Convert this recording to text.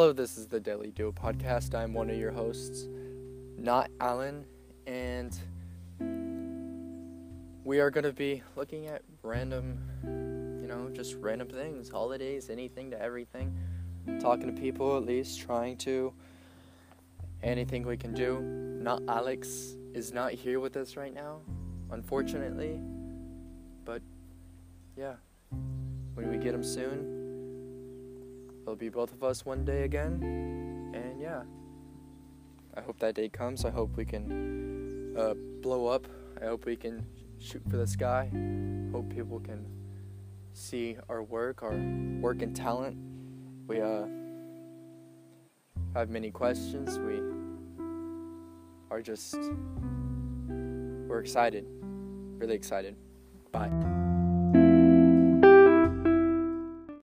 Hello, this is the Daily Duo podcast. I'm one of your hosts, not Alan, and we are going to be looking at random, you know, just random things holidays, anything to everything. Talking to people, at least, trying to. Anything we can do. Not Alex is not here with us right now, unfortunately, but yeah, when we get him soon, it'll be both of us one day again. And yeah, I hope that day comes. I hope we can uh, blow up. I hope we can shoot for the sky. Hope people can see our work, our work and talent. We uh, have many questions. We are just, we're excited, really excited. Bye.